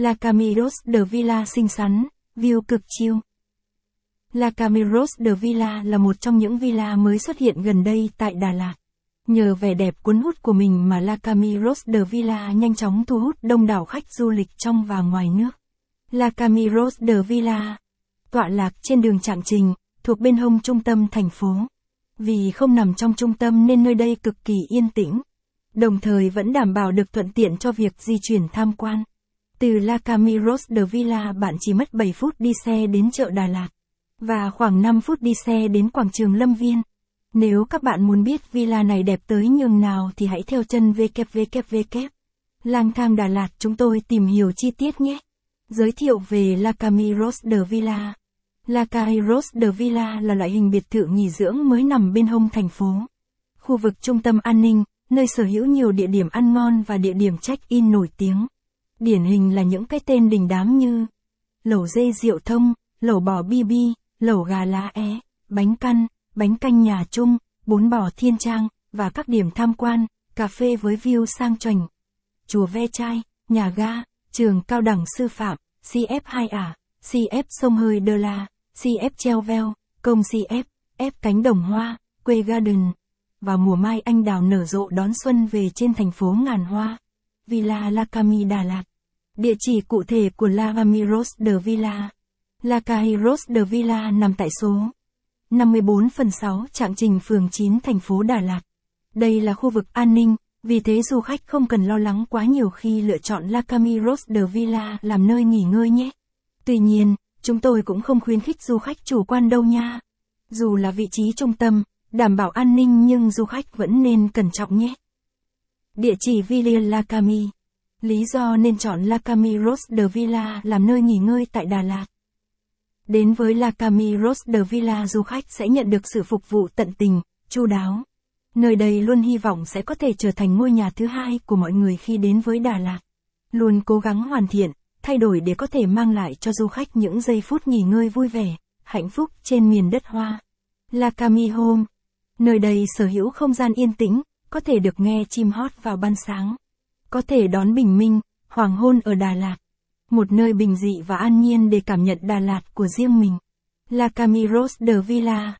La Camiros de Villa xinh xắn, view cực chiêu. La Camiros de Villa là một trong những villa mới xuất hiện gần đây tại Đà Lạt. Nhờ vẻ đẹp cuốn hút của mình mà La Camiros de Villa nhanh chóng thu hút đông đảo khách du lịch trong và ngoài nước. La Camiros de Villa, tọa lạc trên đường Trạng Trình, thuộc bên hông trung tâm thành phố. Vì không nằm trong trung tâm nên nơi đây cực kỳ yên tĩnh. Đồng thời vẫn đảm bảo được thuận tiện cho việc di chuyển tham quan. Từ La Camiros de Villa bạn chỉ mất 7 phút đi xe đến chợ Đà Lạt. Và khoảng 5 phút đi xe đến quảng trường Lâm Viên. Nếu các bạn muốn biết villa này đẹp tới nhường nào thì hãy theo chân www. Lang thang Đà Lạt chúng tôi tìm hiểu chi tiết nhé. Giới thiệu về La Camiros de Villa. La Camiros de Villa là loại hình biệt thự nghỉ dưỡng mới nằm bên hông thành phố. Khu vực trung tâm an ninh, nơi sở hữu nhiều địa điểm ăn ngon và địa điểm check-in nổi tiếng. Điển hình là những cái tên đình đám như lẩu dê rượu thông, lẩu bò BB, lẩu gà lá é, bánh căn, bánh canh nhà chung, bún bò thiên trang, và các điểm tham quan, cà phê với view sang chảnh. Chùa Ve Chai, nhà ga, trường cao đẳng sư phạm, CF2 ả, CF sông hơi Đơ La, CF treo veo, công CF, F cánh đồng hoa, quê garden. Vào mùa mai anh đào nở rộ đón xuân về trên thành phố ngàn hoa. Villa La Cami Đà Lạt. Địa chỉ cụ thể của La Amiros de Villa. La Cahiros de Villa nằm tại số 54 phần 6 Trạng Trình phường 9 thành phố Đà Lạt. Đây là khu vực an ninh, vì thế du khách không cần lo lắng quá nhiều khi lựa chọn La Camiros de Villa làm nơi nghỉ ngơi nhé. Tuy nhiên, chúng tôi cũng không khuyến khích du khách chủ quan đâu nha. Dù là vị trí trung tâm, đảm bảo an ninh nhưng du khách vẫn nên cẩn trọng nhé. Địa chỉ Villa La Cami. Lý do nên chọn La Camiros de Villa làm nơi nghỉ ngơi tại Đà Lạt. Đến với La Camiros de Villa du khách sẽ nhận được sự phục vụ tận tình, chu đáo. Nơi đây luôn hy vọng sẽ có thể trở thành ngôi nhà thứ hai của mọi người khi đến với Đà Lạt. Luôn cố gắng hoàn thiện, thay đổi để có thể mang lại cho du khách những giây phút nghỉ ngơi vui vẻ, hạnh phúc trên miền đất hoa. La Cami Home. Nơi đây sở hữu không gian yên tĩnh, có thể được nghe chim hót vào ban sáng. Có thể đón bình minh, hoàng hôn ở Đà Lạt một nơi bình dị và an nhiên để cảm nhận Đà Lạt của riêng mình. La Camiros de Villa